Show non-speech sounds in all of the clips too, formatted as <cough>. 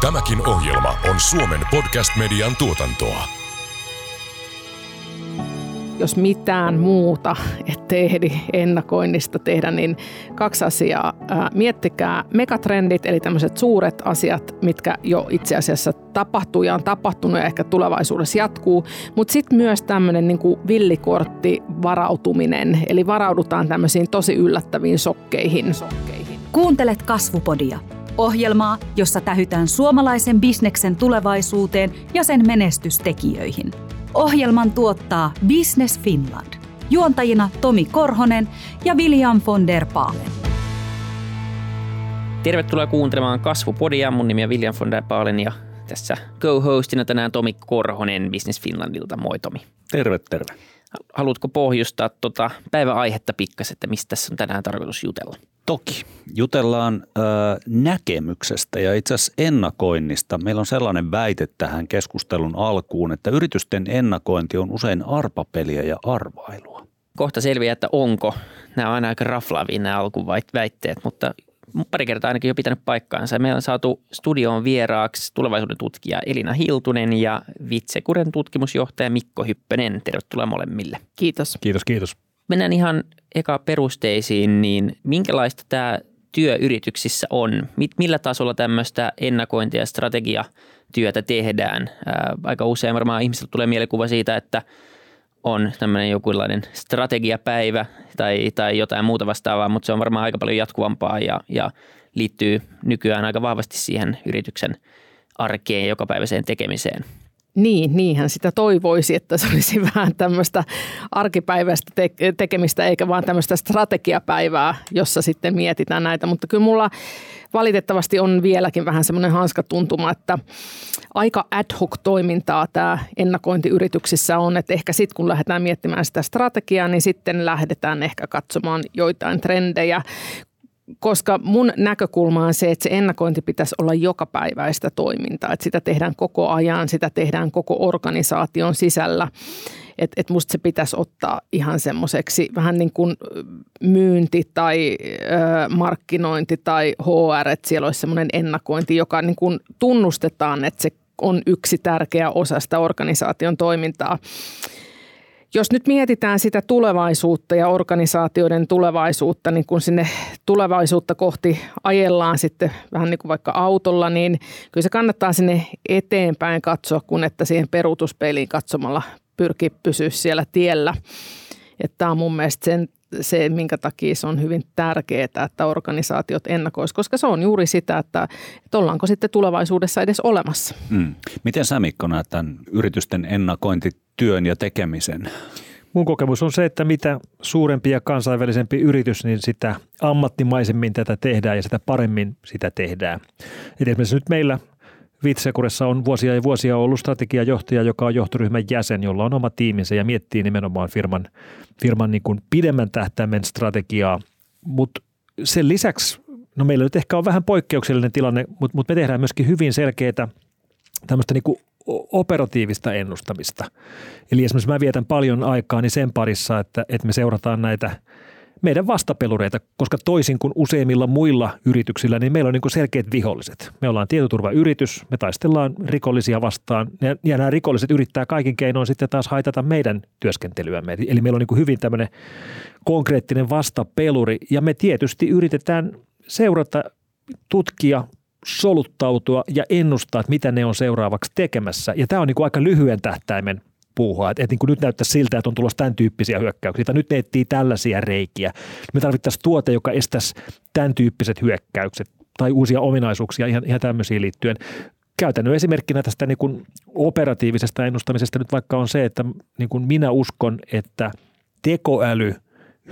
Tämäkin ohjelma on Suomen podcast-median tuotantoa. Jos mitään muuta ettei ehdi ennakoinnista tehdä, niin kaksi asiaa. Miettikää megatrendit, eli tämmöiset suuret asiat, mitkä jo itse asiassa tapahtuu ja on tapahtunut ja ehkä tulevaisuudessa jatkuu. Mutta sitten myös tämmöinen niin villikortti varautuminen, eli varaudutaan tämmöisiin tosi yllättäviin sokkeihin. Kuuntelet Kasvupodia Ohjelmaa, jossa tähytään suomalaisen bisneksen tulevaisuuteen ja sen menestystekijöihin. Ohjelman tuottaa Business Finland. Juontajina Tomi Korhonen ja William von der Paalen. Tervetuloa kuuntelemaan Kasvupodia. Mun nimi on William von der Paalen ja tässä co-hostina tänään Tomi Korhonen Business Finlandilta. Moi Tomi. Terve, terve. Haluatko pohjustaa tuota päiväaihetta pikkas, että mistä tässä on tänään tarkoitus jutella? Toki. Jutellaan ö, näkemyksestä ja itse asiassa ennakoinnista. Meillä on sellainen väite tähän keskustelun alkuun, että yritysten ennakointi on usein arpapeliä ja arvailua. Kohta selviää, että onko. Nämä on aina aika raflaavia nämä alkuväitteet, mutta pari kertaa ainakin jo pitänyt paikkaansa. Meillä on saatu studioon vieraaksi tulevaisuuden tutkija Elina Hiltunen ja Vitsekuren tutkimusjohtaja Mikko Hyppönen. Tervetuloa molemmille. Kiitos. Kiitos, kiitos. Mennään ihan eka perusteisiin, niin minkälaista tämä työ yrityksissä on? Millä tasolla tämmöistä ennakointia ja strategiatyötä tehdään? aika usein varmaan ihmisillä tulee mielikuva siitä, että on tämmöinen jokinlainen strategiapäivä tai, tai jotain muuta vastaavaa, mutta se on varmaan aika paljon jatkuvampaa ja, ja liittyy nykyään aika vahvasti siihen yrityksen arkeen jokapäiväiseen tekemiseen. Niin, niinhän sitä toivoisi, että se olisi <laughs> vähän tämmöistä arkipäiväistä te- tekemistä eikä vaan tämmöistä strategiapäivää, jossa sitten mietitään näitä. Mutta kyllä mulla valitettavasti on vieläkin vähän semmoinen hanskatuntuma, että aika ad hoc toimintaa tämä ennakointi yrityksissä on, että ehkä sitten kun lähdetään miettimään sitä strategiaa, niin sitten lähdetään ehkä katsomaan joitain trendejä, koska mun näkökulma on se, että se ennakointi pitäisi olla joka päiväistä toimintaa. Että sitä tehdään koko ajan, sitä tehdään koko organisaation sisällä. Että et musta se pitäisi ottaa ihan semmoiseksi vähän niin kuin myynti tai ö, markkinointi tai HR, että siellä olisi semmoinen ennakointi, joka niin kuin tunnustetaan, että se on yksi tärkeä osa sitä organisaation toimintaa. Jos nyt mietitään sitä tulevaisuutta ja organisaatioiden tulevaisuutta, niin kun sinne tulevaisuutta kohti ajellaan sitten vähän niin kuin vaikka autolla, niin kyllä se kannattaa sinne eteenpäin katsoa, kun että siihen peruutuspeiliin katsomalla pyrkii pysyä siellä tiellä. Tämä on mun mielestä sen, se, minkä takia se on hyvin tärkeää, että organisaatiot ennakoisivat, koska se on juuri sitä, että, että ollaanko sitten tulevaisuudessa edes olemassa. Mm. Miten sä Mikko näet tämän yritysten ennakointityön ja tekemisen? Mun kokemus on se, että mitä suurempi ja kansainvälisempi yritys, niin sitä ammattimaisemmin tätä tehdään ja sitä paremmin sitä tehdään. Et esimerkiksi nyt meillä Vitsekuressa on vuosia ja vuosia ollut strategiajohtaja, joka on johtoryhmän jäsen, jolla on oma tiiminsä ja miettii nimenomaan firman, firman niin kuin pidemmän tähtäimen strategiaa. Mutta sen lisäksi, no meillä nyt ehkä on vähän poikkeuksellinen tilanne, mutta, mutta me tehdään myöskin hyvin selkeää tämmöistä niin operatiivista ennustamista. Eli esimerkiksi mä vietän paljon aikaa niin sen parissa, että, että me seurataan näitä – meidän vastapelureita, koska toisin kuin useimmilla muilla yrityksillä, niin meillä on niin selkeät viholliset. Me ollaan tietoturvayritys, me taistellaan rikollisia vastaan ja, ja nämä rikolliset yrittää kaikin keinoin sitten taas haitata meidän työskentelyämme. Eli meillä on niin hyvin tämmöinen konkreettinen vastapeluri ja me tietysti yritetään seurata, tutkia, soluttautua ja ennustaa, että mitä ne on seuraavaksi tekemässä. Ja tämä on niin aika lyhyen tähtäimen puuhaa. Että et niin kuin nyt näyttää siltä, että on tulossa tämän tyyppisiä hyökkäyksiä, tai nyt ne etsii tällaisia reikiä. Me tarvittaisiin tuote, joka estäisi tämän tyyppiset hyökkäykset tai uusia ominaisuuksia ihan, ihan tämmöisiin liittyen. Käytännön esimerkkinä tästä niin kuin operatiivisesta ennustamisesta nyt vaikka on se, että niin kuin minä uskon, että tekoäly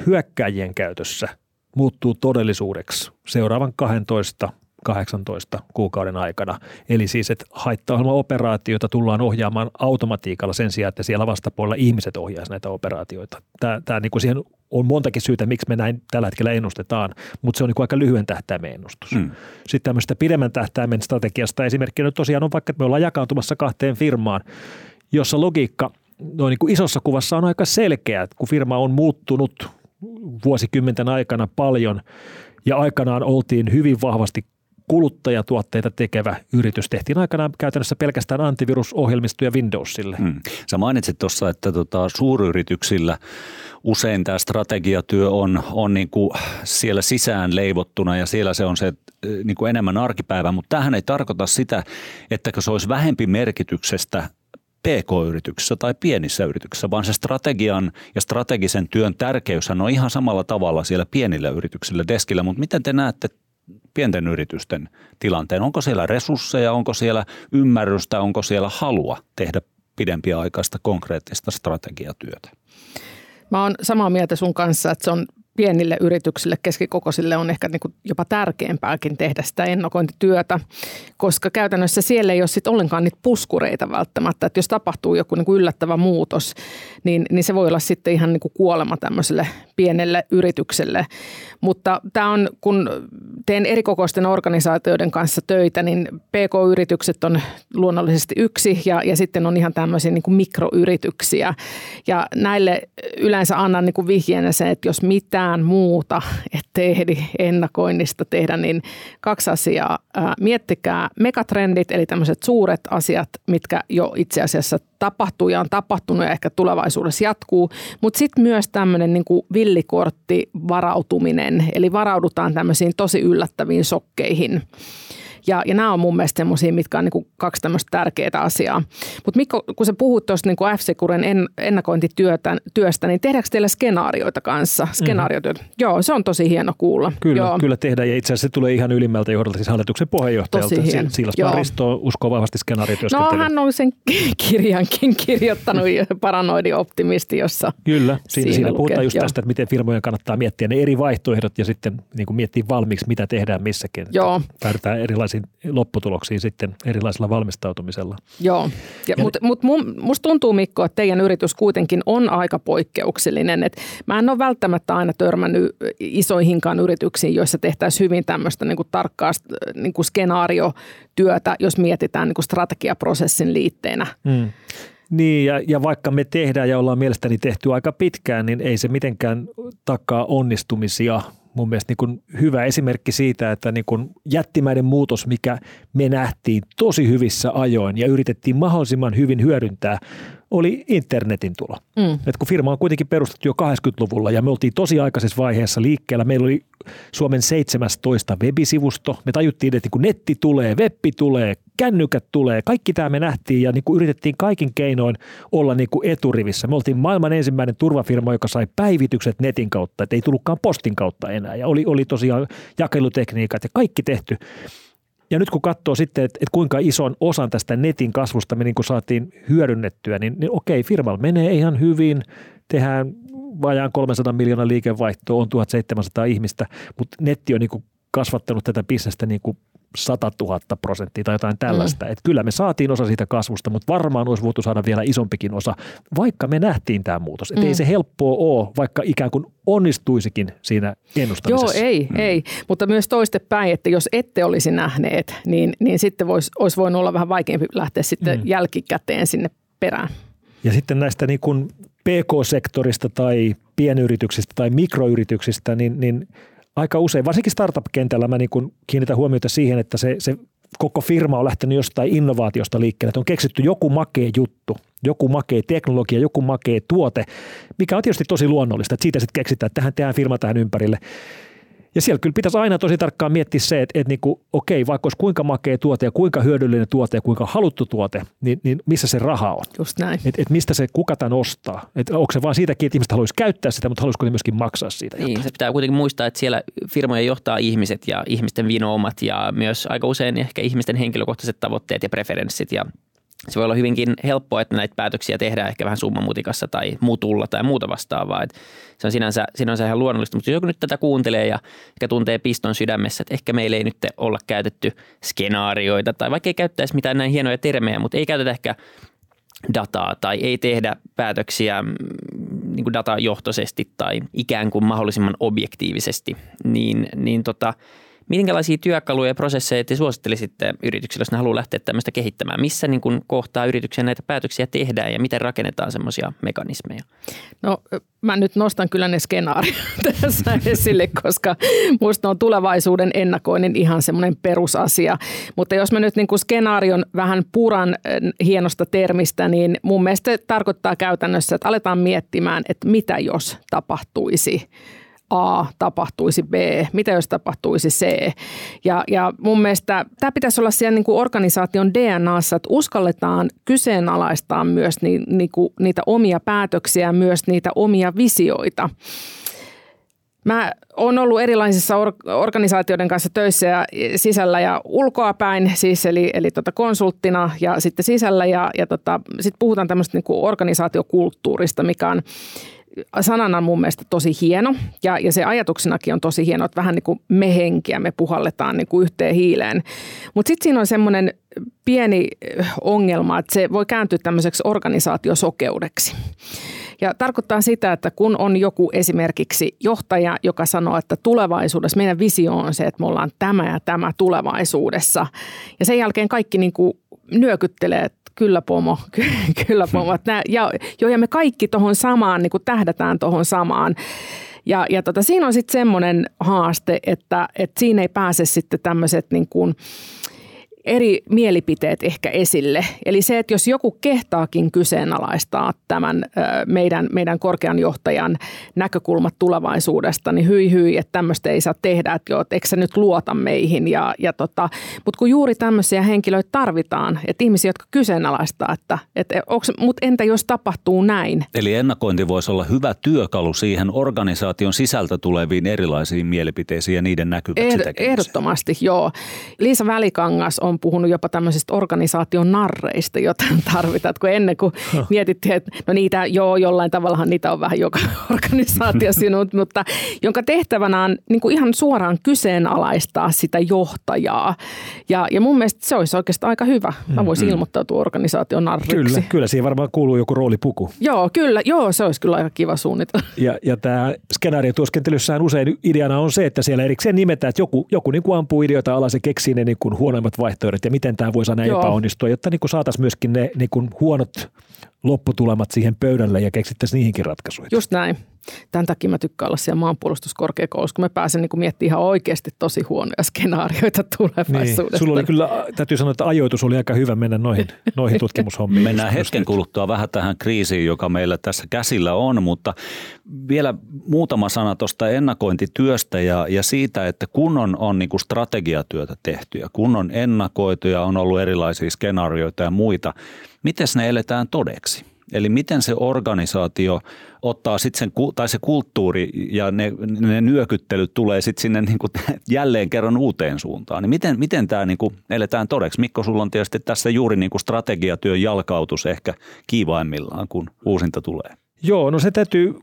hyökkäjien käytössä muuttuu todellisuudeksi seuraavan 12 18 kuukauden aikana. Eli siis, että haittaohjelma-operaatioita tullaan ohjaamaan automatiikalla sen sijaan, että siellä vastapuolella ihmiset ohjaisivat näitä operaatioita. Tämä, tämä niin kuin siihen on montakin syytä, miksi me näin tällä hetkellä ennustetaan, mutta se on niin aika lyhyen tähtäimen ennustus. Mm. Sitten tämmöistä pidemmän tähtäimen strategiasta esimerkkinä nyt tosiaan on vaikka, että me ollaan jakautumassa kahteen firmaan, jossa logiikka no niin kuin isossa kuvassa on aika selkeä, että kun firma on muuttunut vuosikymmenten aikana paljon ja aikanaan oltiin hyvin vahvasti kuluttajatuotteita tekevä yritys. Tehtiin aikanaan käytännössä pelkästään antivirusohjelmistoja Windowsille. Hmm. Sä mainitsit tuossa, että tota, suuryrityksillä usein tämä strategiatyö on, on niin kuin siellä sisään leivottuna ja siellä se on se niin kuin enemmän arkipäivä, mutta tähän ei tarkoita sitä, että se olisi vähempi merkityksestä PK-yrityksissä tai pienissä yrityksissä, vaan se strategian ja strategisen työn tärkeys on ihan samalla tavalla siellä pienillä yrityksillä deskillä, mutta miten te näette pienten yritysten tilanteen? Onko siellä resursseja, onko siellä ymmärrystä, onko siellä halua tehdä pidempiaikaista konkreettista strategiatyötä? Mä oon samaa mieltä sun kanssa, että se on pienille yrityksille, keskikokoisille on ehkä niin kuin jopa tärkeämpääkin tehdä sitä ennakointityötä, koska käytännössä siellä ei ole sit ollenkaan niitä puskureita välttämättä, että jos tapahtuu joku niin kuin yllättävä muutos, niin, niin se voi olla sitten ihan niin kuin kuolema tämmöiselle pienelle yritykselle. Mutta tämä on, kun teen erikokoisten organisaatioiden kanssa töitä, niin PK-yritykset on luonnollisesti yksi ja, ja sitten on ihan tämmöisiä niin kuin mikroyrityksiä. Ja näille yleensä annan niin kuin vihjeenä se, että jos mitään muuta et ehdi ennakoinnista tehdä, niin kaksi asiaa. Miettikää megatrendit, eli tämmöiset suuret asiat, mitkä jo itse asiassa tapahtuu ja on tapahtunut ja ehkä tulevaisuudessa jatkuu. Mutta sitten myös tämmöinen niin villikortti varautuminen, eli varaudutaan tämmöisiin tosi yllättäviin sokkeihin. Ja, ja nämä on mun mielestä semmoisia, mitkä on niin kuin kaksi tämmöistä tärkeää asiaa. Mutta Mikko, kun sä puhut tuosta niin F-Securen en, ennakointityöstä, niin tehdäänkö teillä skenaarioita kanssa? Mhm. Skenaariotyötä. Mm-hmm. Joo, se on tosi hieno kuulla. Kyllä, Joo. kyllä tehdään ja itse asiassa se tulee ihan ylimmältä johdolta, siis hallituksen puheenjohtajalta. Tosi hieno. Silas Paristo uskoo vahvasti skenaariotyöskentelyyn. No hän on sen kirjankin kirjoittanut, <laughs> paranoidi optimisti, jossa Kyllä, siinä, siinä, siinä puhutaan just tästä, että miten firmojen kannattaa miettiä ne eri vaihtoehdot ja sitten niin kuin miettiä valmiiksi, mitä tehdään missäkin. Joo. Päädytään erilaisiin lopputuloksiin sitten erilaisella valmistautumisella. Joo, ja, mutta mut musta tuntuu Mikko, että teidän yritys kuitenkin on aika poikkeuksellinen. Et mä en ole välttämättä aina törmännyt isoihinkaan yrityksiin, joissa tehtäisiin hyvin tämmöistä niin kuin tarkkaa niin kuin skenaariotyötä, jos mietitään niin kuin strategiaprosessin liitteenä. Mm. Niin, ja, ja vaikka me tehdään ja ollaan mielestäni tehty aika pitkään, niin ei se mitenkään takaa onnistumisia. Mun mielestä niin hyvä esimerkki siitä, että niin jättimäinen muutos, mikä me nähtiin tosi hyvissä ajoin ja yritettiin mahdollisimman hyvin hyödyntää, oli internetin tulo. Mm. Et kun firma on kuitenkin perustettu jo 80-luvulla ja me oltiin tosi aikaisessa vaiheessa liikkeellä. Meillä oli Suomen 17 webisivusto. Me tajuttiin, että kun netti tulee, webbi tulee, kännykät tulee. Kaikki tämä me nähtiin ja niin kuin yritettiin kaikin keinoin olla niin kuin eturivissä. Me oltiin maailman ensimmäinen turvafirma, joka sai päivitykset netin kautta, että ei tullutkaan postin kautta enää. Ja oli, oli tosiaan jakelutekniikat ja kaikki tehty. Ja nyt kun katsoo sitten, että, että kuinka ison osan tästä netin kasvusta me niin saatiin hyödynnettyä, niin, niin okei, firmalla menee ihan hyvin, tehdään vajaan 300 miljoonaa liikevaihtoa, on 1700 ihmistä, mutta netti on niin kasvattanut tätä bisnestä niin 100 000 prosenttia tai jotain tällaista. Mm. Että kyllä me saatiin osa siitä kasvusta, mutta varmaan olisi voitu saada vielä isompikin osa, vaikka me nähtiin tämä muutos. Että mm. ei se helppoa ole, vaikka ikään kuin onnistuisikin siinä ennustamisessa. Joo, ei, mm. ei. Mutta myös toistepäin, että jos ette olisi nähneet, niin, niin sitten vois, olisi voinut olla vähän vaikeampi lähteä sitten mm. jälkikäteen sinne perään. Ja sitten näistä niin kuin PK-sektorista tai pienyrityksistä tai mikroyrityksistä, niin, niin aika usein, varsinkin startup-kentällä mä niin kuin kiinnitän huomiota siihen, että se, se koko firma on lähtenyt jostain innovaatiosta liikkeelle, että on keksitty joku makea juttu, joku makea teknologia, joku makea tuote, mikä on tietysti tosi luonnollista, että siitä sitten keksitään, että tähän tehdään firma tähän ympärille. Ja siellä kyllä pitäisi aina tosi tarkkaan miettiä se, että, että niin kuin, okei, vaikka olisi kuinka makea tuote ja kuinka hyödyllinen tuote ja kuinka haluttu tuote, niin, niin missä se raha on? Just näin. Et, et mistä se kuka tämän ostaa? Et onko se vaan siitäkin, että ihmiset haluaisi käyttää sitä, mutta haluaisiko ne myöskin maksaa siitä Niin, jotain? se pitää kuitenkin muistaa, että siellä firmoja johtaa ihmiset ja ihmisten vinoomat ja myös aika usein ehkä ihmisten henkilökohtaiset tavoitteet ja preferenssit ja se voi olla hyvinkin helppoa, että näitä päätöksiä tehdään ehkä vähän summamutikassa tai mutulla tai muuta vastaavaa. Että se on sinänsä, sinänsä ihan luonnollista, mutta jos joku nyt tätä kuuntelee ja ehkä tuntee piston sydämessä, että ehkä meillä ei nyt olla käytetty skenaarioita tai vaikka ei käyttäisi mitään näin hienoja termejä, mutta ei käytetä ehkä dataa tai ei tehdä päätöksiä mm, niin kuin datajohtoisesti tai ikään kuin mahdollisimman objektiivisesti, niin, niin tota, Minkälaisia työkaluja ja prosesseja te suosittelisitte yrityksille, jos ne haluaa lähteä tämmöistä kehittämään? Missä niin kuin kohtaa yrityksen näitä päätöksiä tehdään ja miten rakennetaan semmoisia mekanismeja? No mä nyt nostan kyllä ne skenaariot <laughs> tässä esille, koska musta on tulevaisuuden ennakoinnin ihan semmoinen perusasia. Mutta jos mä nyt niin kuin skenaarion vähän puran hienosta termistä, niin mun mielestä tarkoittaa käytännössä, että aletaan miettimään, että mitä jos tapahtuisi A tapahtuisi B, mitä jos tapahtuisi C. Ja, ja mun mielestä tämä pitäisi olla siellä niin kuin organisaation DNAssa, että uskalletaan kyseenalaistaa myös ni, niin kuin niitä omia päätöksiä, myös niitä omia visioita. Mä oon ollut erilaisissa or- organisaatioiden kanssa töissä ja sisällä ja ulkoapäin, siis eli, eli tota konsulttina ja sitten sisällä ja, ja tota, sitten puhutaan tämmöistä niin organisaatiokulttuurista, mikä on sanana mun mielestä tosi hieno ja, ja se ajatuksenakin on tosi hieno, että vähän niin kuin me henkiä, me puhalletaan niin kuin yhteen hiileen. Mutta sitten siinä on semmoinen pieni ongelma, että se voi kääntyä tämmöiseksi organisaatiosokeudeksi. Ja tarkoittaa sitä, että kun on joku esimerkiksi johtaja, joka sanoo, että tulevaisuudessa meidän visio on se, että me ollaan tämä ja tämä tulevaisuudessa. Ja sen jälkeen kaikki niin kuin nyökyttelee, kyllä pomo, <laughs> kyllä pomo. <laughs> Nää, ja, jo, ja me kaikki tuohon samaan, niin kuin tähdätään tuohon samaan. Ja, ja tota, siinä on sitten semmoinen haaste, että, että siinä ei pääse sitten tämmöiset niin kuin, eri mielipiteet ehkä esille. Eli se, että jos joku kehtaakin kyseenalaistaa tämän meidän, meidän korkean johtajan näkökulmat tulevaisuudesta, niin hyi hyi, että tämmöistä ei saa tehdä, että joo, että eikö sä nyt luota meihin. Ja, ja tota, mutta kun juuri tämmöisiä henkilöitä tarvitaan, että ihmisiä, jotka kyseenalaistaa, että, että mutta entä jos tapahtuu näin? Eli ennakointi voisi olla hyvä työkalu siihen organisaation sisältä tuleviin erilaisiin mielipiteisiin ja niiden näkyväksi Ehd, Ehdottomasti, joo. Liisa Välikangas on puhunut jopa tämmöisistä organisaation narreista, joita <laughs> tarvitaan. Kun ennen kuin mietittiin, että no niitä, joo, jollain tavallahan niitä on vähän joka <laughs> organisaatiossa, <laughs> mutta jonka tehtävänä on niin kuin ihan suoraan kyseenalaistaa sitä johtajaa. Ja, ja mun mielestä se olisi oikeastaan aika hyvä. Mä voisin mm-hmm. ilmoittautua organisaation narriksi. Kyllä, kyllä siihen varmaan kuuluu joku roolipuku. Joo, kyllä. Joo, se olisi kyllä aika kiva suunnitella. Ja, ja tämä skenaariotuoskentelyssään usein ideana on se, että siellä erikseen nimetään, että joku, joku niin kuin ampuu ideoita alas ja keksii ne niin kuin huonoimmat vaihtoehdot vaihtoehdot ja miten tämä voisi aina Joo. epäonnistua, jotta niin saataisiin myöskin ne niin kuin huonot lopputulemat siihen pöydälle ja keksittäisiin niihinkin ratkaisuja. Just näin. Tämän takia mä tykkään olla siellä maanpuolustuskorkeakoulussa, kun mä pääsen niin miettimään ihan oikeasti tosi huonoja skenaarioita tulevaisuudesta. Niin. Sulla oli kyllä, täytyy sanoa, että ajoitus oli aika hyvä mennä noihin, <laughs> noihin tutkimushommiin. Mennään hetken kuluttua vähän tähän kriisiin, joka meillä tässä käsillä on, mutta vielä muutama sana tuosta ennakointityöstä ja, ja siitä, että kun on, on niin kuin strategiatyötä tehty ja kun on ennakoitu ja on ollut erilaisia skenaarioita ja muita, miten ne eletään todeksi? Eli miten se organisaatio ottaa sitten sen, tai se kulttuuri ja ne, ne nyökyttelyt tulee sitten sinne niin kuin <laughs> jälleen kerran uuteen suuntaan. Niin miten, miten tämä niin kuin eletään todeksi? Mikko, sulla on tietysti tässä juuri niin kuin strategiatyön jalkautus ehkä kiivaimmillaan, kun uusinta tulee. Joo, no se täytyy,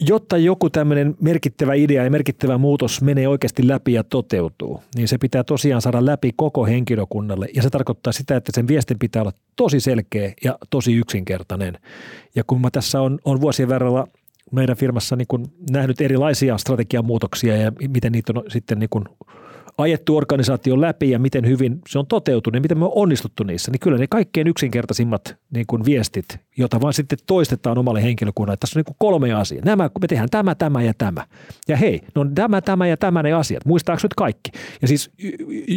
jotta joku tämmöinen merkittävä idea ja merkittävä muutos menee oikeasti läpi ja toteutuu, niin se pitää tosiaan saada läpi koko henkilökunnalle. Ja se tarkoittaa sitä, että sen viestin pitää olla tosi selkeä ja tosi yksinkertainen. Ja kun mä tässä on, on vuosien verralla meidän firmassa niin kun nähnyt erilaisia strategiamuutoksia ja miten niitä on sitten niin kun ajettu organisaation läpi ja miten hyvin se on toteutunut ja miten me on onnistuttu niissä, niin kyllä ne kaikkein yksinkertaisimmat niin kuin viestit, joita vaan sitten toistetaan omalle henkilökunnalle. Tässä on niin kuin kolme asiaa. Nämä, me tehdään tämä, tämä ja tämä. Ja hei, no tämä, tämä ja tämä ne asiat. Muistaako nyt kaikki? Ja siis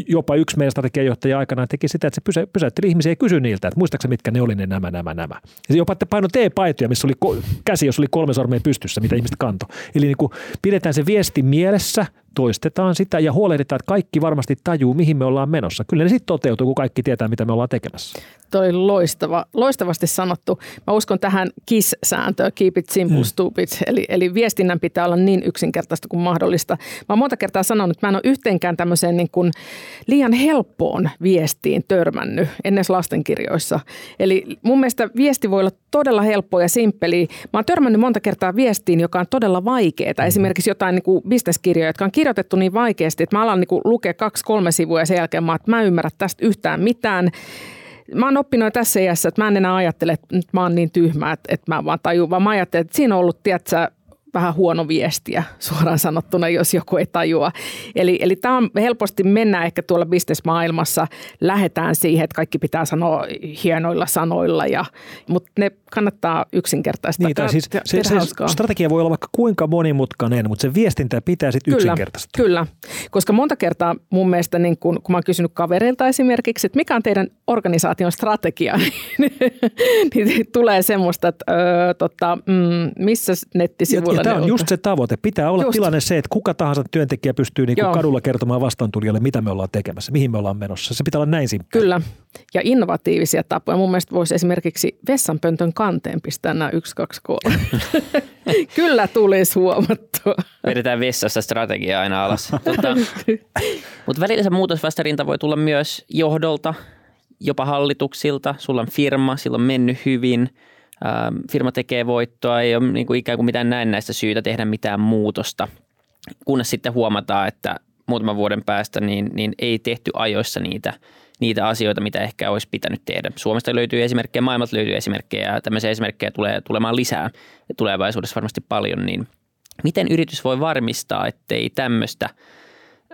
jopa yksi meidän strategiajohtaja aikanaan teki sitä, että se pysäytteli ihmisiä ja kysyi niiltä, että muistaakseni mitkä ne oli ne nämä, nämä, nämä. Ja se jopa paino T-paitoja, missä oli käsi, jos oli kolme sormea pystyssä, mitä ihmiset kanto. Eli niin kuin pidetään se viesti mielessä, toistetaan sitä ja huolehditaan, että kaikki varmasti tajuu, mihin me ollaan menossa. Kyllä ne sitten toteutuu, kun kaikki tietää, mitä me ollaan tekemässä. Toi loistava, loistavasti sanottu. Mä uskon tähän KISS-sääntöön, keep it simple, mm. stupid. Eli, eli viestinnän pitää olla niin yksinkertaista kuin mahdollista. Mä oon monta kertaa sanonut, että mä en ole yhteenkään tämmöiseen niin kuin liian helppoon viestiin törmännyt ennen lastenkirjoissa. Eli mun mielestä viesti voi olla todella helppo ja simppeli. Mä oon törmännyt monta kertaa viestiin, joka on todella vaikeaa. Mm. Esimerkiksi jotain niin kuin bisneskirjoja, jotka on kirjoitettu niin vaikeasti, että mä alan niin lukea kaksi-kolme sivua ja sen jälkeen mä, että mä en ymmärrä tästä yhtään mitään. Mä oon oppinut tässä iässä, että mä en enää ajattele, että mä oon niin tyhmä, että, että mä vaan tajun, vaan mä ajattelen, että siinä on ollut, tiedätkö, vähän huono viestiä suoraan sanottuna, jos joku ei tajua. Eli, eli tämä on helposti mennä ehkä tuolla bisnesmaailmassa, lähetään siihen, että kaikki pitää sanoa hienoilla sanoilla, ja, mutta ne kannattaa yksinkertaistaa. Niin, siis se, se, strategia voi olla vaikka kuinka monimutkainen, mutta se viestintä pitää sitten yksinkertaistaa. Kyllä, koska monta kertaa mun mielestä, niin kun, kun mä oon kysynyt kavereilta esimerkiksi, että mikä on teidän organisaation strategia, <laughs> niin tulee semmoista, että öö, tota, mm, missä nettisivuilla tämä on just se tavoite. Pitää olla just. tilanne se, että kuka tahansa työntekijä pystyy niin kuin kadulla kertomaan vastaantulijalle, mitä me ollaan tekemässä, mihin me ollaan menossa. Se pitää olla näin simppeli. Kyllä, ja innovatiivisia tapoja. Mun mielestä voisi esimerkiksi vessanpöntön kanteen pistää nämä yksi, kaksi, kolme. <laughs> Kyllä tulisi huomattua. Vedetään vessassa strategiaa aina alas. Tota, mutta välillä se muutosvastarinta voi tulla myös johdolta, jopa hallituksilta. Sulla on firma, sillä on mennyt hyvin, firma tekee voittoa, ei ole niin kuin ikään kuin mitään näin näistä syytä tehdä mitään muutosta. Kunnes sitten huomataan, että muutaman vuoden päästä niin, niin ei tehty ajoissa niitä, niitä asioita, mitä ehkä olisi pitänyt tehdä. Suomesta löytyy esimerkkejä, maailmalta löytyy esimerkkejä ja tämmöisiä esimerkkejä tulee tulemaan lisää tulevaisuudessa varmasti paljon. Niin miten yritys voi varmistaa, ettei tämmöistä –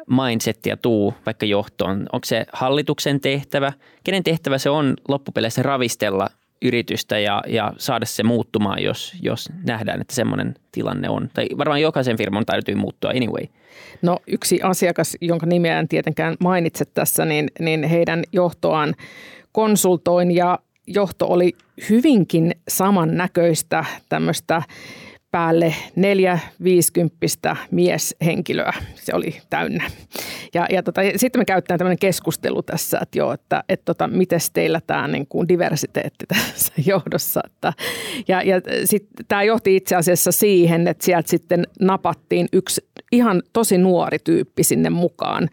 mindsettiä tuu vaikka johtoon? Onko se hallituksen tehtävä? Kenen tehtävä se on loppupeleissä ravistella yritystä ja, ja saada se muuttumaan, jos, jos nähdään, että semmoinen tilanne on? Tai varmaan jokaisen firman täytyy muuttua anyway. No yksi asiakas, jonka nimeä en tietenkään mainitse tässä, niin, niin heidän johtoaan konsultoin ja johto oli hyvinkin samannäköistä tämmöistä päälle neljä viisikymppistä mieshenkilöä. Se oli täynnä. Ja, ja tota, sitten me käytetään tämmöinen keskustelu tässä, että joo, että et tota, miten teillä tämä niin kuin diversiteetti <laughs> tässä johdossa. Että, ja ja sitten tämä johti itse asiassa siihen, että sieltä sitten napattiin yksi ihan tosi nuori tyyppi sinne mukaan,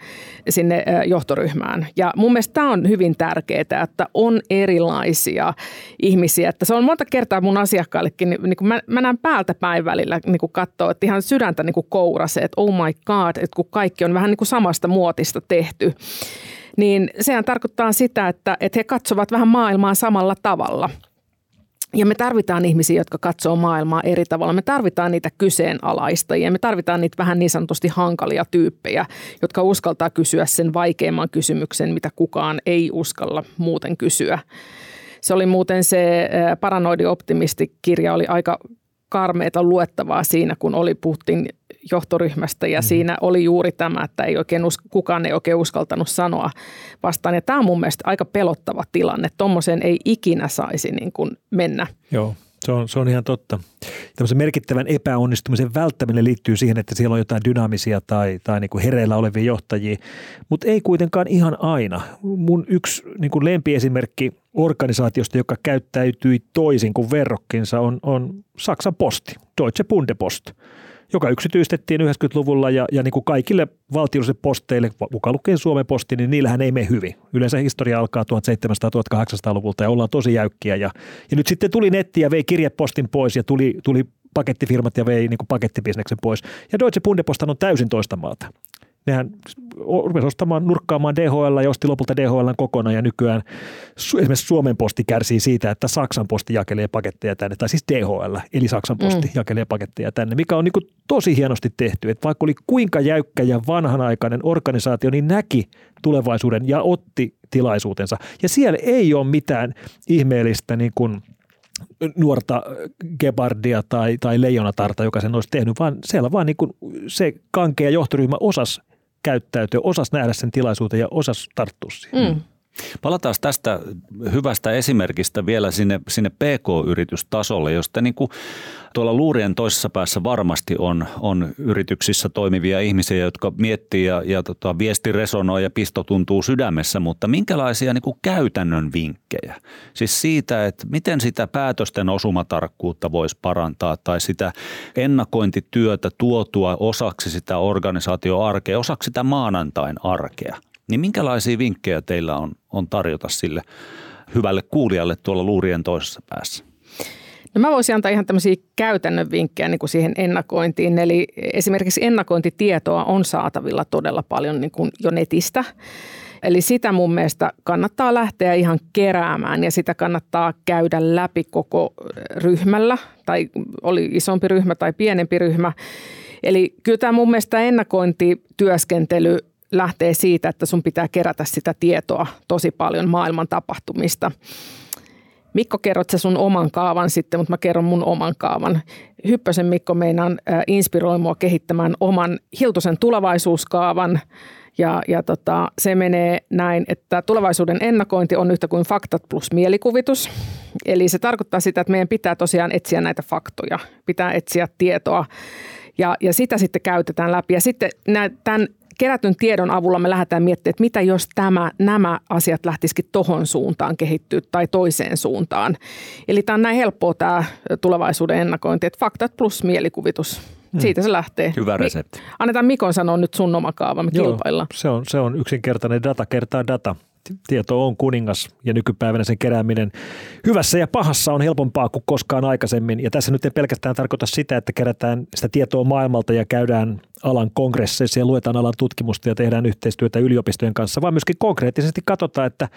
sinne johtoryhmään. Ja mun mielestä tämä on hyvin tärkeää, että on erilaisia ihmisiä. Että se on monta kertaa mun asiakkaillekin, niin, niin kun mä, mä näen päältä päin välillä niin kun katsoo, että ihan sydäntä niin kourasee, että oh my god, että kun kaikki on vähän niin kuin samasta muotista tehty niin sehän tarkoittaa sitä, että, että he katsovat vähän maailmaa samalla tavalla – ja me tarvitaan ihmisiä, jotka katsoo maailmaa eri tavalla. Me tarvitaan niitä kyseenalaistajia. Me tarvitaan niitä vähän niin sanotusti hankalia tyyppejä, jotka uskaltaa kysyä sen vaikeimman kysymyksen, mitä kukaan ei uskalla muuten kysyä. Se oli muuten se Paranoidi optimisti-kirja oli aika karmeita luettavaa siinä, kun oli Putin johtoryhmästä ja mm. siinä oli juuri tämä, että ei oikein us, kukaan ei oikein uskaltanut sanoa vastaan. Ja tämä on mun mielestä aika pelottava tilanne. Tuommoiseen ei ikinä saisi niin kuin mennä. Joo. Se on, se on ihan totta. Tämmöisen merkittävän epäonnistumisen välttäminen liittyy siihen, että siellä on jotain dynaamisia tai, tai niin kuin hereillä olevia johtajia, mutta ei kuitenkaan ihan aina. Mun yksi niin kuin lempiesimerkki organisaatiosta, joka käyttäytyi toisin kuin verrokkinsa, on, on Saksan posti, Deutsche Bundepost joka yksityistettiin 90-luvulla ja, ja niin kuin kaikille valtiollisille posteille, mukaan lukien Suomen posti, niin niillähän ei mene hyvin. Yleensä historia alkaa 1700-1800-luvulta ja ollaan tosi jäykkiä. Ja, ja nyt sitten tuli netti ja vei kirjepostin pois ja tuli, tuli pakettifirmat ja vei niin kuin pakettibisneksen pois. Ja Deutsche Bundepost on täysin toista maata nehän rupesi ostamaan, nurkkaamaan DHL ja osti lopulta DHL kokonaan ja nykyään esimerkiksi Suomen posti kärsii siitä, että Saksan posti jakelee paketteja tänne, tai siis DHL, eli Saksan posti mm. jakelee paketteja tänne, mikä on niin tosi hienosti tehty, että vaikka oli kuinka jäykkä ja vanhanaikainen organisaatio, niin näki tulevaisuuden ja otti tilaisuutensa. Ja siellä ei ole mitään ihmeellistä niin kuin nuorta Gebardia tai, tai Leijonatarta, joka sen olisi tehnyt, vaan siellä vaan niin kuin se kankea johtoryhmä osas käyttäytyä, osas nähdä sen tilaisuuden ja osas tarttua siihen. Mm. Palataan tästä hyvästä esimerkistä vielä sinne, sinne PK-yritystasolle, josta niin kuin tuolla luurien toisessa päässä varmasti on, on yrityksissä toimivia ihmisiä, jotka miettii ja, ja tota, viesti resonoi ja pisto tuntuu sydämessä, mutta minkälaisia niin kuin käytännön vinkkejä? Siis siitä, että miten sitä päätösten osumatarkkuutta voisi parantaa tai sitä ennakointityötä tuotua osaksi sitä organisaatioarkea, osaksi sitä maanantain arkea – niin minkälaisia vinkkejä teillä on, on tarjota sille hyvälle kuulijalle tuolla luurien toisessa päässä? No mä voisin antaa ihan tämmöisiä käytännön vinkkejä niin kuin siihen ennakointiin. Eli esimerkiksi ennakointitietoa on saatavilla todella paljon niin kuin jo netistä. Eli sitä mun mielestä kannattaa lähteä ihan keräämään ja sitä kannattaa käydä läpi koko ryhmällä, tai oli isompi ryhmä tai pienempi ryhmä. Eli kyllä tämä mun mielestä ennakointityöskentely lähtee siitä, että sun pitää kerätä sitä tietoa tosi paljon maailman tapahtumista. Mikko, kerrot sä sun oman kaavan sitten, mutta mä kerron mun oman kaavan. Hyppösen Mikko meinaan inspiroi mua kehittämään oman Hiltusen tulevaisuuskaavan. Ja, ja tota, se menee näin, että tulevaisuuden ennakointi on yhtä kuin faktat plus mielikuvitus. Eli se tarkoittaa sitä, että meidän pitää tosiaan etsiä näitä faktoja, pitää etsiä tietoa ja, ja sitä sitten käytetään läpi. Ja sitten tämän kerätyn tiedon avulla me lähdetään miettimään, että mitä jos tämä, nämä asiat lähtisikin tohon suuntaan kehittyä tai toiseen suuntaan. Eli tämä on näin helppoa tämä tulevaisuuden ennakointi, että faktat plus mielikuvitus. Hmm. Siitä se lähtee. Hyvä resepti. Annetaan Mikon sanoa nyt sun oma kaava, me Joo, kilpaillaan. Se on, se on yksinkertainen data kertaa data tieto on kuningas ja nykypäivänä sen kerääminen hyvässä ja pahassa on helpompaa kuin koskaan aikaisemmin. Ja tässä nyt ei pelkästään tarkoita sitä, että kerätään sitä tietoa maailmalta ja käydään alan kongresseissa ja luetaan alan tutkimusta ja tehdään yhteistyötä yliopistojen kanssa, vaan myöskin konkreettisesti katsotaan, että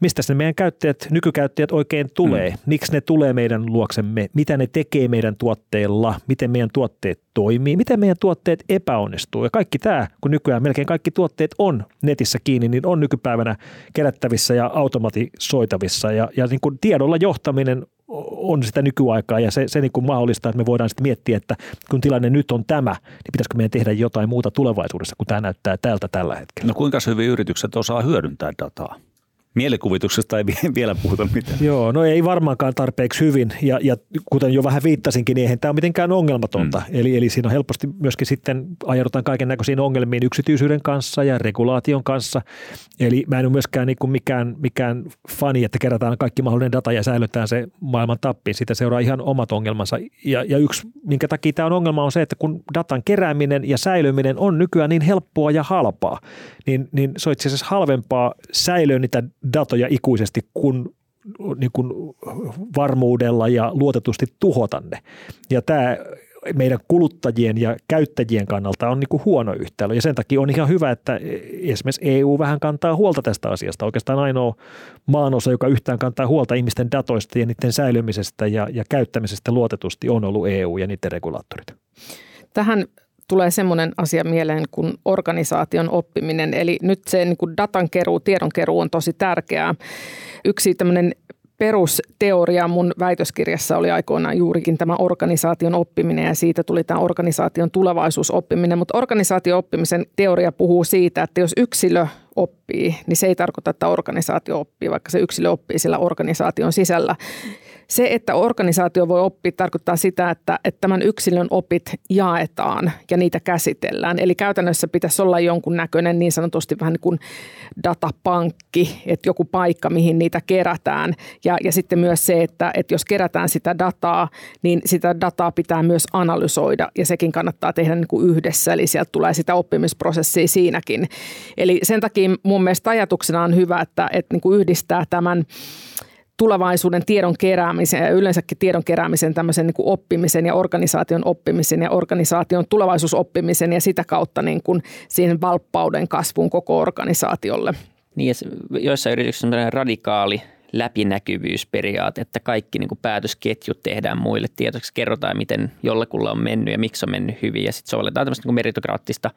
mistä ne meidän käyttäjät, nykykäyttäjät oikein tulee, mm. miksi ne tulee meidän luoksemme, mitä ne tekee meidän tuotteilla, miten meidän tuotteet toimii, miten meidän tuotteet epäonnistuu. Ja kaikki tämä, kun nykyään melkein kaikki tuotteet on netissä kiinni, niin on nykypäivänä kerättävissä ja automatisoitavissa ja, ja niin kuin tiedolla johtaminen on sitä nykyaikaa ja se, se niin kuin mahdollistaa, että me voidaan sitten miettiä, että kun tilanne nyt on tämä, niin pitäisikö meidän tehdä jotain muuta tulevaisuudessa, kun tämä näyttää tältä tällä hetkellä. No kuinka hyvin yritykset osaa hyödyntää dataa? Mielikuvituksesta ei vielä puhuta mitään. Joo, no ei varmaankaan tarpeeksi hyvin. Ja, ja kuten jo vähän viittasinkin, niin eihän tämä ole mitenkään ongelmatonta. Mm. Eli, eli siinä on helposti myöskin sitten ajaudutaan kaiken näköisiin ongelmiin yksityisyyden kanssa ja regulaation kanssa. Eli mä en ole myöskään niin kuin mikään, mikään fani, että kerätään kaikki mahdollinen data ja säilytään se maailman tappiin. Siitä seuraa ihan omat ongelmansa. Ja, ja yksi, minkä takia tämä on ongelma, on se, että kun datan kerääminen ja säilyminen on nykyään niin helppoa ja halpaa, niin, niin se on itse asiassa halvempaa säilöä niitä datoja ikuisesti kuin niin kuin varmuudella ja luotetusti tuhota ne. Ja tämä meidän kuluttajien ja käyttäjien kannalta on niin kuin huono yhtälö. Ja sen takia on ihan hyvä, että esimerkiksi EU vähän kantaa huolta tästä asiasta. Oikeastaan ainoa maanosa, joka yhtään kantaa huolta ihmisten datoista ja niiden säilymisestä ja, ja käyttämisestä luotetusti on ollut EU ja niiden regulaattorit. Tähän tulee semmoinen asia mieleen kuin organisaation oppiminen. Eli nyt se niin kuin datankeruu, tiedonkeruu on tosi tärkeää. Yksi tämmöinen perusteoria mun väitöskirjassa oli aikoinaan juurikin tämä organisaation oppiminen ja siitä tuli tämä organisaation tulevaisuusoppiminen. Mutta organisaation oppimisen teoria puhuu siitä, että jos yksilö oppii, niin se ei tarkoita, että organisaatio oppii, vaikka se yksilö oppii siellä organisaation sisällä. Se, että organisaatio voi oppia, tarkoittaa sitä, että, että tämän yksilön opit jaetaan ja niitä käsitellään. Eli käytännössä pitäisi olla jonkun näköinen niin sanotusti vähän niin kuin datapankki, että joku paikka, mihin niitä kerätään. Ja, ja sitten myös se, että, että jos kerätään sitä dataa, niin sitä dataa pitää myös analysoida ja sekin kannattaa tehdä niin kuin yhdessä. Eli sieltä tulee sitä oppimisprosessia siinäkin. Eli sen takia mun mielestä ajatuksena on hyvä, että, että niin kuin yhdistää tämän tulevaisuuden tiedon keräämisen ja yleensäkin tiedon keräämisen tämmöisen niin kuin oppimisen ja organisaation oppimisen ja organisaation tulevaisuusoppimisen ja sitä kautta niin kuin siihen valppauden kasvuun koko organisaatiolle. Niin, joissa yrityksissä on radikaali läpinäkyvyysperiaate, että kaikki niin kuin päätösketjut tehdään muille tietoksi, kerrotaan miten jollekulla on mennyt ja miksi on mennyt hyvin ja sitten sovelletaan tämmöistä niin meritokraattista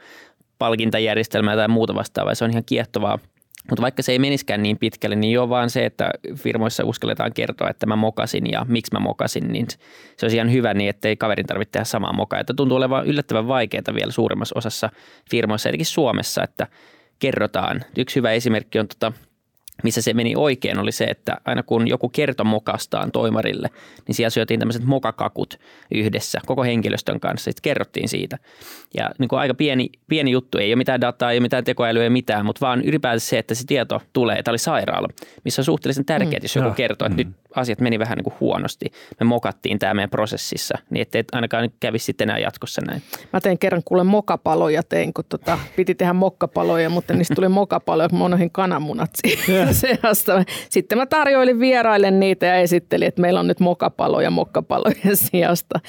palkintajärjestelmää tai muuta vastaavaa. Se on ihan kiehtovaa mutta vaikka se ei meniskään niin pitkälle, niin jo vaan se, että firmoissa uskalletaan kertoa, että mä mokasin ja miksi mä mokasin, niin se olisi ihan hyvä niin, että ei kaverin tarvitse tehdä samaa mokaa. Että tuntuu olevan yllättävän vaikeaa vielä suurimmassa osassa firmoissa, etenkin Suomessa, että kerrotaan. Yksi hyvä esimerkki on tota, missä se meni oikein, oli se, että aina kun joku kertoi mokastaan toimarille, niin siellä syötiin tämmöiset mokakakut yhdessä koko henkilöstön kanssa. Sitten kerrottiin siitä. Ja niin kuin aika pieni, pieni juttu, ei ole mitään dataa, ei ole mitään tekoälyä, ei mitään, mutta vaan ylipäätään se, että se tieto tulee. Tämä oli sairaala, missä on suhteellisen tärkeää, mm. jos joku kertoo, että mm. nyt asiat meni vähän niin kuin huonosti. Me mokattiin tämä meidän prosessissa, niin ettei ainakaan kävisi sitten enää jatkossa näin. Mä tein kerran kuule mokapaloja tein, kun tota, piti tehdä mokkapaloja, mutta niistä tuli mokapaloja, kun mä kananmunat siihen. <laughs> <laughs> seasta. Sitten mä tarjoilin vieraille niitä ja esittelin, että meillä on nyt mokapaloja mokkapalojen <laughs> sijasta.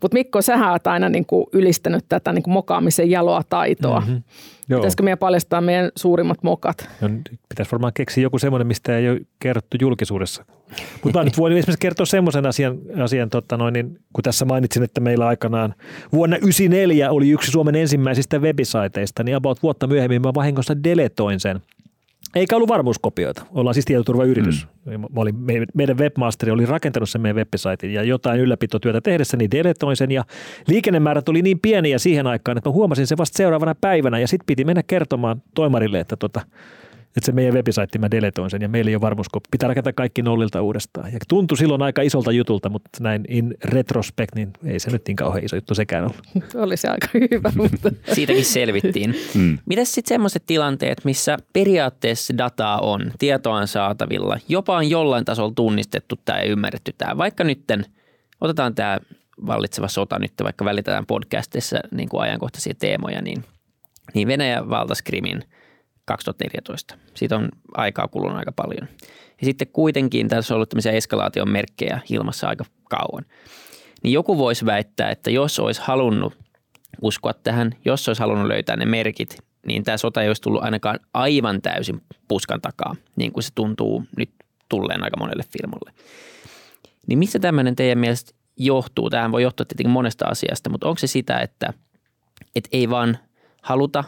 Mutta Mikko, sä oot aina niin kuin ylistänyt tätä niin kuin mokaamisen jaloa taitoa. Mm-hmm. Joo. Pitäisikö meidän paljastaa meidän suurimmat mokat? No, pitäisi varmaan keksiä joku semmoinen, mistä ei ole kerrottu julkisuudessa. Mutta mä nyt voin esimerkiksi kertoa semmoisen asian, asian tota noin, niin, kun tässä mainitsin, että meillä aikanaan vuonna 1994 oli yksi Suomen ensimmäisistä webisaiteista, niin about vuotta myöhemmin mä vahingossa deletoin sen – eikä ollut varmuuskopioita. Ollaan siis tietoturvayritys. Mm. Mä olin, meidän webmasteri oli rakentanut sen meidän websaitin ja jotain ylläpitotyötä tehdessä, niin deletoin sen. Ja liikennemäärät oli niin pieniä siihen aikaan, että mä huomasin sen vasta seuraavana päivänä ja sitten piti mennä kertomaan toimarille, että tota, että se meidän website, mä deletoin sen ja meillä ei ole varmuuskoppi. Pitää rakentaa kaikki nollilta uudestaan. Ja tuntui silloin aika isolta jutulta, mutta näin in retrospect, niin ei se nyt niin kauhean iso juttu sekään ollut. <laughs> Oli se aika hyvä. <laughs> Mutta. Siitäkin selvittiin. <laughs> Mm. Mitäs sitten semmoiset tilanteet, missä periaatteessa dataa on, tietoa on saatavilla, jopa on jollain tasolla tunnistettu tämä ja ymmärretty tämä. Vaikka nytten, otetaan tämä vallitseva sota nyt, vaikka välitetään podcastissa niin kuin ajankohtaisia teemoja, niin, niin Venäjä valtasi Krimin – 2014. Siitä on aikaa kulunut aika paljon. Ja sitten kuitenkin tässä on ollut tämmöisiä eskalaation merkkejä ilmassa aika kauan. Niin joku voisi väittää, että jos olisi halunnut uskoa tähän, jos olisi halunnut löytää ne merkit, niin tämä sota ei olisi tullut ainakaan aivan täysin puskan takaa, niin kuin se tuntuu nyt tulleen aika monelle firmalle. Niin missä tämmöinen teidän mielestä johtuu? Tähän voi johtua tietenkin monesta asiasta, mutta onko se sitä, että, että ei vaan haluta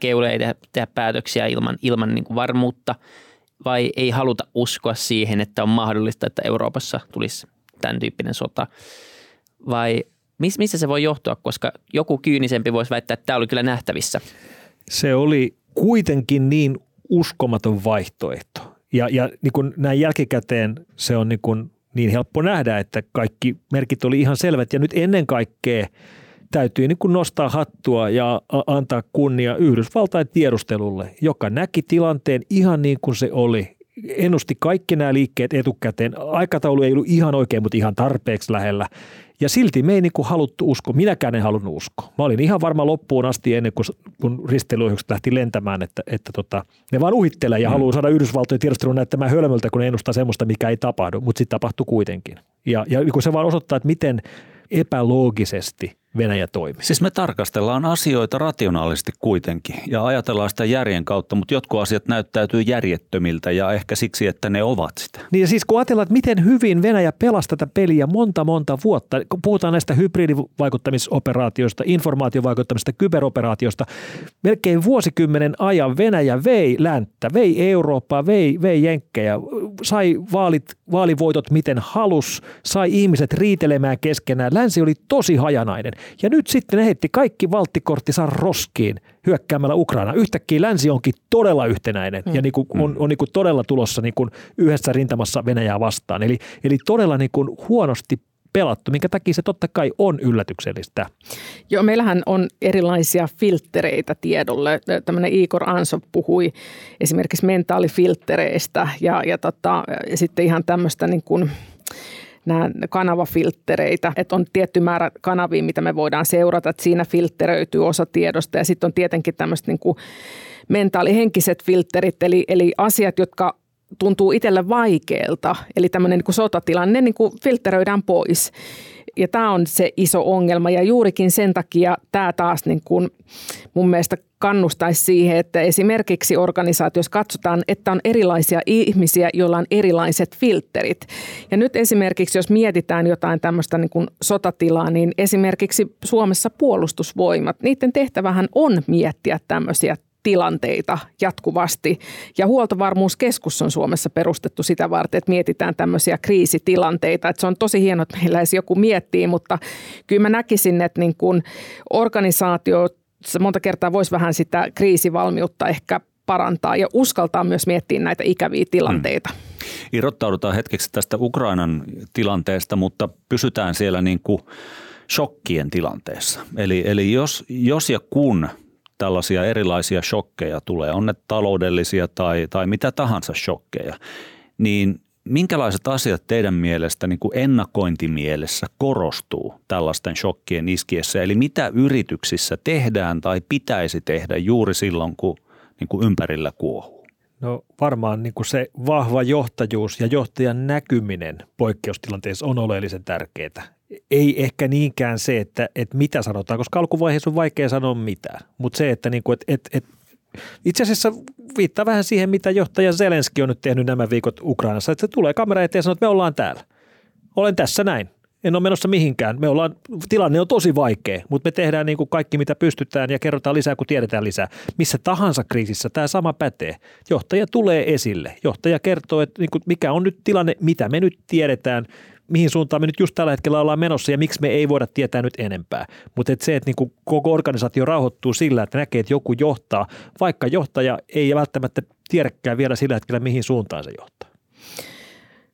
keule ei tehdä, tehdä päätöksiä ilman, ilman niin kuin varmuutta vai ei haluta uskoa siihen, että on mahdollista, että Euroopassa tulisi tämän tyyppinen sota vai missä se voi johtua, koska joku kyynisempi voisi väittää, että tämä oli kyllä nähtävissä. Se oli kuitenkin niin uskomaton vaihtoehto. Ja, ja niin kuin näin jälkikäteen se on niin, kuin niin helppo nähdä, että kaikki merkit oli ihan selvät. Ja nyt ennen kaikkea – täytyy niin kuin nostaa hattua ja antaa kunnia Yhdysvaltain tiedustelulle, joka näki tilanteen ihan niin kuin se oli. Ennusti kaikki nämä liikkeet etukäteen. Aikataulu ei ollut ihan oikein, mutta ihan tarpeeksi lähellä. Ja silti me ei niin kuin haluttu uskoa. Minäkään en halunnut uskoa. Mä olin ihan varma loppuun asti ennen kuin kun risteilyöhykset lähti lentämään, että, että tota, ne vaan uhittelee ja mm. haluaa saada Yhdysvaltojen tiedustelun näyttämään hölmöltä, kun ne ennustaa semmoista, mikä ei tapahdu, mutta sitten tapahtui kuitenkin. Ja, ja kun se vaan osoittaa, että miten epäloogisesti Venäjä toimii. Siis me tarkastellaan asioita rationaalisesti kuitenkin ja ajatellaan sitä järjen kautta, mutta jotkut asiat näyttäytyy järjettömiltä ja ehkä siksi, että ne ovat sitä. Niin ja siis kun ajatellaan, että miten hyvin Venäjä pelasi tätä peliä monta monta vuotta, kun puhutaan näistä hybridivaikuttamisoperaatioista, informaatiovaikuttamista, kyberoperaatioista, melkein vuosikymmenen ajan Venäjä vei länttä, vei Eurooppaa, vei, vei jenkkejä, sai vaalit, vaalivoitot miten halus, sai ihmiset riitelemään keskenään. Länsi oli tosi hajanainen. Ja nyt sitten ne heitti kaikki valttikorttinsa roskiin hyökkäämällä Ukraina. Yhtäkkiä länsi onkin todella yhtenäinen mm. ja niin kuin on, on niin kuin todella tulossa niin kuin yhdessä rintamassa Venäjää vastaan. Eli, eli todella niin kuin huonosti pelattu, minkä takia se totta kai on yllätyksellistä. Joo, meillähän on erilaisia filtreitä tiedolle. Tämmöinen Igor Ansov puhui esimerkiksi mentaalifiltreistä ja, ja, tota, ja sitten ihan tämmöistä niin kuin nämä kanavafilttereitä, että on tietty määrä kanavia, mitä me voidaan seurata, että siinä filtteröityy osa tiedosta ja sitten on tietenkin tämmöiset niin kuin mentaalihenkiset filterit, eli, eli asiat, jotka tuntuu itselle vaikealta, eli tämmöinen niin kuin sotatilanne niin kuin filtteröidään pois. Ja tämä on se iso ongelma ja juurikin sen takia tämä taas niin kuin mun mielestä kannustaisi siihen, että esimerkiksi organisaatiossa katsotaan, että on erilaisia ihmisiä, joilla on erilaiset filterit. Ja nyt esimerkiksi, jos mietitään jotain tämmöistä niin kuin sotatilaa, niin esimerkiksi Suomessa puolustusvoimat, niiden tehtävähän on miettiä tämmöisiä tilanteita jatkuvasti. Ja huoltovarmuuskeskus on Suomessa perustettu sitä varten, että mietitään tämmöisiä kriisitilanteita. Että se on tosi hienoa, että meillä edes joku miettii, mutta kyllä mä näkisin, että niin kuin organisaatio monta kertaa voisi vähän sitä kriisivalmiutta ehkä parantaa ja uskaltaa myös miettiä näitä ikäviä tilanteita. Hmm. Irrottaudutaan hetkeksi tästä Ukrainan tilanteesta, mutta pysytään siellä niin kuin shokkien tilanteessa. Eli, eli jos, jos ja kun tällaisia erilaisia shokkeja tulee, on ne taloudellisia tai, tai mitä tahansa shokkeja, niin minkälaiset asiat teidän mielestä niin kuin ennakointimielessä korostuu tällaisten shokkien iskiessä? Eli mitä yrityksissä tehdään tai pitäisi tehdä juuri silloin, kun niin kuin ympärillä kuohuu? No varmaan niin kuin se vahva johtajuus ja johtajan näkyminen poikkeustilanteessa on oleellisen tärkeää. Ei ehkä niinkään se, että, että mitä sanotaan, koska alkuvaiheessa on vaikea sanoa mitään, mutta se, että, niin kuin, että, että, että itse asiassa viittaa vähän siihen, mitä johtaja Zelenski on nyt tehnyt nämä viikot Ukrainassa, että se tulee kamera eteen ja sanoo, että me ollaan täällä. Olen tässä näin en ole menossa mihinkään. Me ollaan, tilanne on tosi vaikea, mutta me tehdään niin kuin kaikki, mitä pystytään ja kerrotaan lisää, kun tiedetään lisää. Missä tahansa kriisissä tämä sama pätee. Johtaja tulee esille. Johtaja kertoo, että niin kuin mikä on nyt tilanne, mitä me nyt tiedetään, mihin suuntaan me nyt just tällä hetkellä ollaan menossa ja miksi me ei voida tietää nyt enempää. Mutta et se, että niin koko organisaatio rauhoittuu sillä, että näkee, että joku johtaa, vaikka johtaja ei välttämättä tiedäkään vielä sillä hetkellä, mihin suuntaan se johtaa.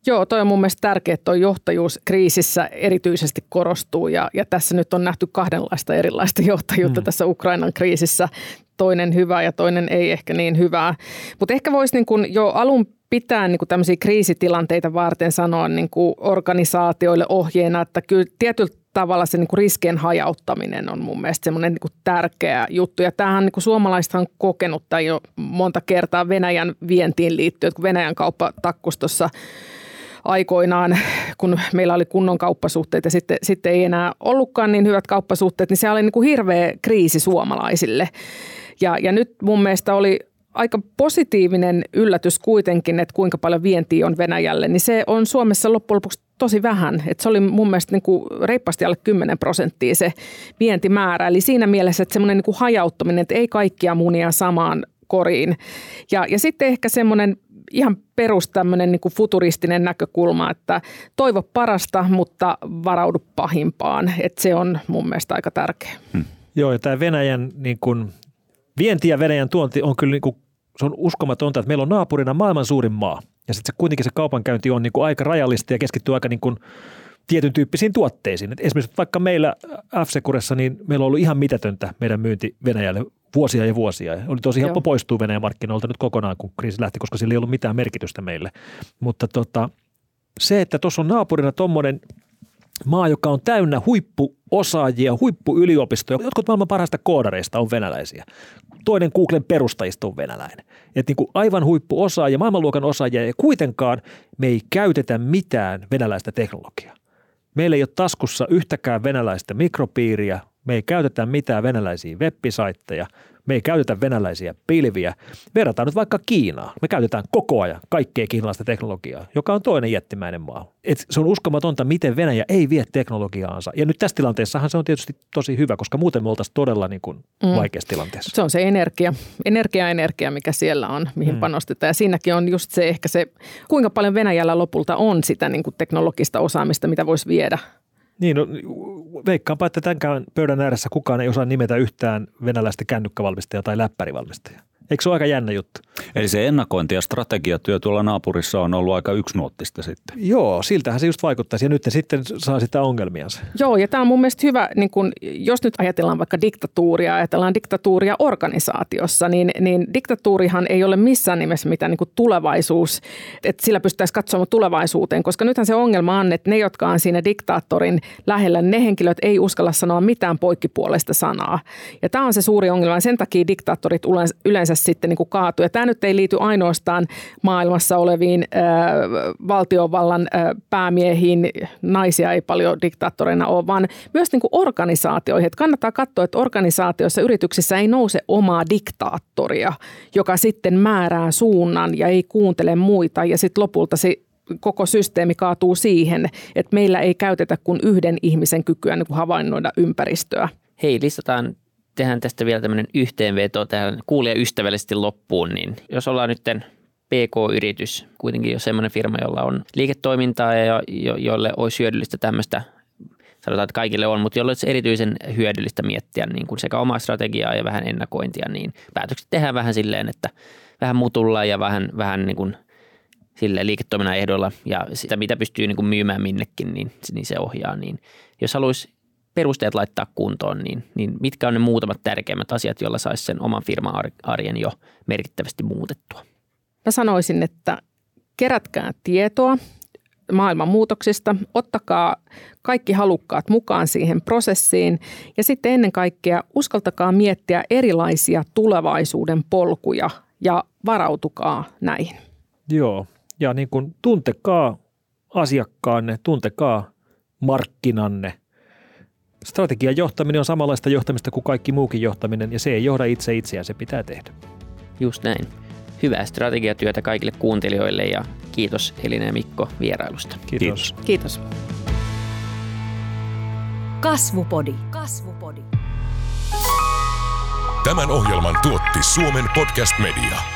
Joo, toi on mun mielestä tärkeää, että johtajuus kriisissä erityisesti korostuu ja, ja tässä nyt on nähty kahdenlaista erilaista <laughs> johtajuutta mm. tässä Ukrainan kriisissä. Toinen hyvä ja toinen ei ehkä niin hyvää. Mutta ehkä voisi niin kun jo alun pitää niin kuin tämmöisiä kriisitilanteita varten sanoa niin kuin organisaatioille ohjeena, että kyllä tietyllä tavalla se niin kuin riskien hajauttaminen on mun mielestä semmoinen niin tärkeä juttu. Ja tämähän niin suomalaiset on kokenut tai jo monta kertaa Venäjän vientiin liittyen, kun Venäjän kauppa takkustossa aikoinaan, kun meillä oli kunnon kauppasuhteet ja sitten, sitten ei enää ollutkaan niin hyvät kauppasuhteet, niin se oli niin kuin hirveä kriisi suomalaisille. Ja, ja nyt mun mielestä oli aika positiivinen yllätys kuitenkin, että kuinka paljon vientiä on Venäjälle, niin se on Suomessa loppujen lopuksi tosi vähän. Että se oli mun mielestä niin kuin reippaasti alle 10 prosenttia se vientimäärä. Eli siinä mielessä, että semmoinen niin kuin hajauttaminen, että ei kaikkia munia samaan koriin. Ja, ja sitten ehkä semmoinen ihan perus tämmöinen niin futuristinen näkökulma, että toivo parasta, mutta varaudu pahimpaan. Että se on mun mielestä aika tärkeä. Hmm. Joo, ja tämä Venäjän niin kuin, vienti ja Venäjän tuonti on kyllä niin se on uskomatonta, että meillä on naapurina maailman suurin maa. Ja sitten se, kuitenkin se kaupankäynti on niin kuin aika rajallista ja keskittyy aika niin kuin, tietyn tyyppisiin tuotteisiin. Et esimerkiksi vaikka meillä f niin meillä on ollut ihan mitätöntä meidän myynti Venäjälle vuosia ja vuosia. Oli tosi helppo poistua Venäjän markkinoilta nyt kokonaan, kun kriisi lähti, koska sillä ei ollut mitään merkitystä meille. Mutta tota, se, että tuossa on naapurina tuommoinen maa, joka on täynnä huippuosaajia, huippuyliopistoja. Jotkut maailman parhaista koodareista on venäläisiä. Toinen Googlen perustajista on venäläinen. Että niin kuin aivan huippuosaajia, maailmanluokan osaajia ja kuitenkaan me ei käytetä mitään venäläistä teknologiaa. Meillä ei ole taskussa yhtäkään venäläistä mikropiiriä, me ei käytetä mitään venäläisiä web me ei käytetä venäläisiä pilviä. Verrataan nyt vaikka Kiinaa. Me käytetään koko ajan kaikkea kiinalaista teknologiaa, joka on toinen jättimäinen maa. Et se on uskomatonta, miten Venäjä ei vie teknologiaansa. Ja nyt tässä tilanteessahan se on tietysti tosi hyvä, koska muuten me oltaisiin todella niin kuin mm. vaikeassa tilanteessa. Se on se energia, energia, energia, mikä siellä on, mihin mm. panostetaan. Ja siinäkin on just se ehkä se, kuinka paljon Venäjällä lopulta on sitä niin kuin teknologista osaamista, mitä voisi viedä niin, no, veikkaanpa, että tämänkään pöydän ääressä kukaan ei osaa nimetä yhtään venäläistä kännykkävalmistajaa tai läppärivalmistajaa. Eikö se ole aika jännä juttu? Eli se ennakointi ja strategiatyö tuolla naapurissa on ollut aika yksinuottista sitten. Joo, siltähän se just vaikuttaisi ja nyt ne sitten saa sitä ongelmiansa. Joo, ja tämä on mun mielestä hyvä, niin kun, jos nyt ajatellaan vaikka diktatuuria, ajatellaan diktatuuria organisaatiossa, niin, niin diktatuurihan ei ole missään nimessä mitään niin tulevaisuus, että sillä pystyttäisiin katsomaan tulevaisuuteen, koska nythän se ongelma on, että ne, jotka on siinä diktaattorin lähellä, ne henkilöt ei uskalla sanoa mitään poikkipuolesta sanaa. Ja tämä on se suuri ongelma, sen takia diktaattorit yleensä sitten niin kuin kaatuu. Ja tämä nyt ei liity ainoastaan maailmassa oleviin äh, valtiovallan äh, päämiehiin, naisia ei paljon diktaattoreina ole, vaan myös niin kuin organisaatioihin. Että kannattaa katsoa, että organisaatioissa, yrityksissä ei nouse omaa diktaattoria, joka sitten määrää suunnan ja ei kuuntele muita ja sitten lopulta se koko systeemi kaatuu siihen, että meillä ei käytetä kuin yhden ihmisen kykyä niin kuin havainnoida ympäristöä. Hei, listataan tehdään tästä vielä tämmöinen yhteenveto tähän kuulee ystävällisesti loppuun, niin jos ollaan nyt PK-yritys, kuitenkin jo semmoinen firma, jolla on liiketoimintaa ja jo, jolle olisi hyödyllistä tämmöistä, sanotaan, että kaikille on, mutta jolle olisi erityisen hyödyllistä miettiä niin kuin sekä omaa strategiaa ja vähän ennakointia, niin päätökset tehdään vähän silleen, että vähän mutulla ja vähän, vähän niin kuin sille liiketoiminnan ehdoilla ja sitä, mitä pystyy niin kuin myymään minnekin, niin, niin se ohjaa. Niin jos haluaisi perusteet laittaa kuntoon, niin, niin mitkä on ne muutamat tärkeimmät asiat, joilla saisi sen oman firman arjen jo merkittävästi muutettua? Mä sanoisin, että kerätkää tietoa maailman muutoksista, ottakaa kaikki halukkaat mukaan siihen prosessiin ja sitten ennen kaikkea uskaltakaa miettiä erilaisia tulevaisuuden polkuja ja varautukaa näihin. Joo, ja niin kuin tuntekaa asiakkaanne, tuntekaa markkinanne. Strategian johtaminen on samanlaista johtamista kuin kaikki muukin johtaminen, ja se ei johda itse itseään, se pitää tehdä. Just näin. Hyvää strategiatyötä kaikille kuuntelijoille ja kiitos Elina ja Mikko vierailusta. Kiitos. Kiitos. Kiitos. Kasvupodi. Kasvupodi. Tämän ohjelman tuotti Suomen Podcast Media.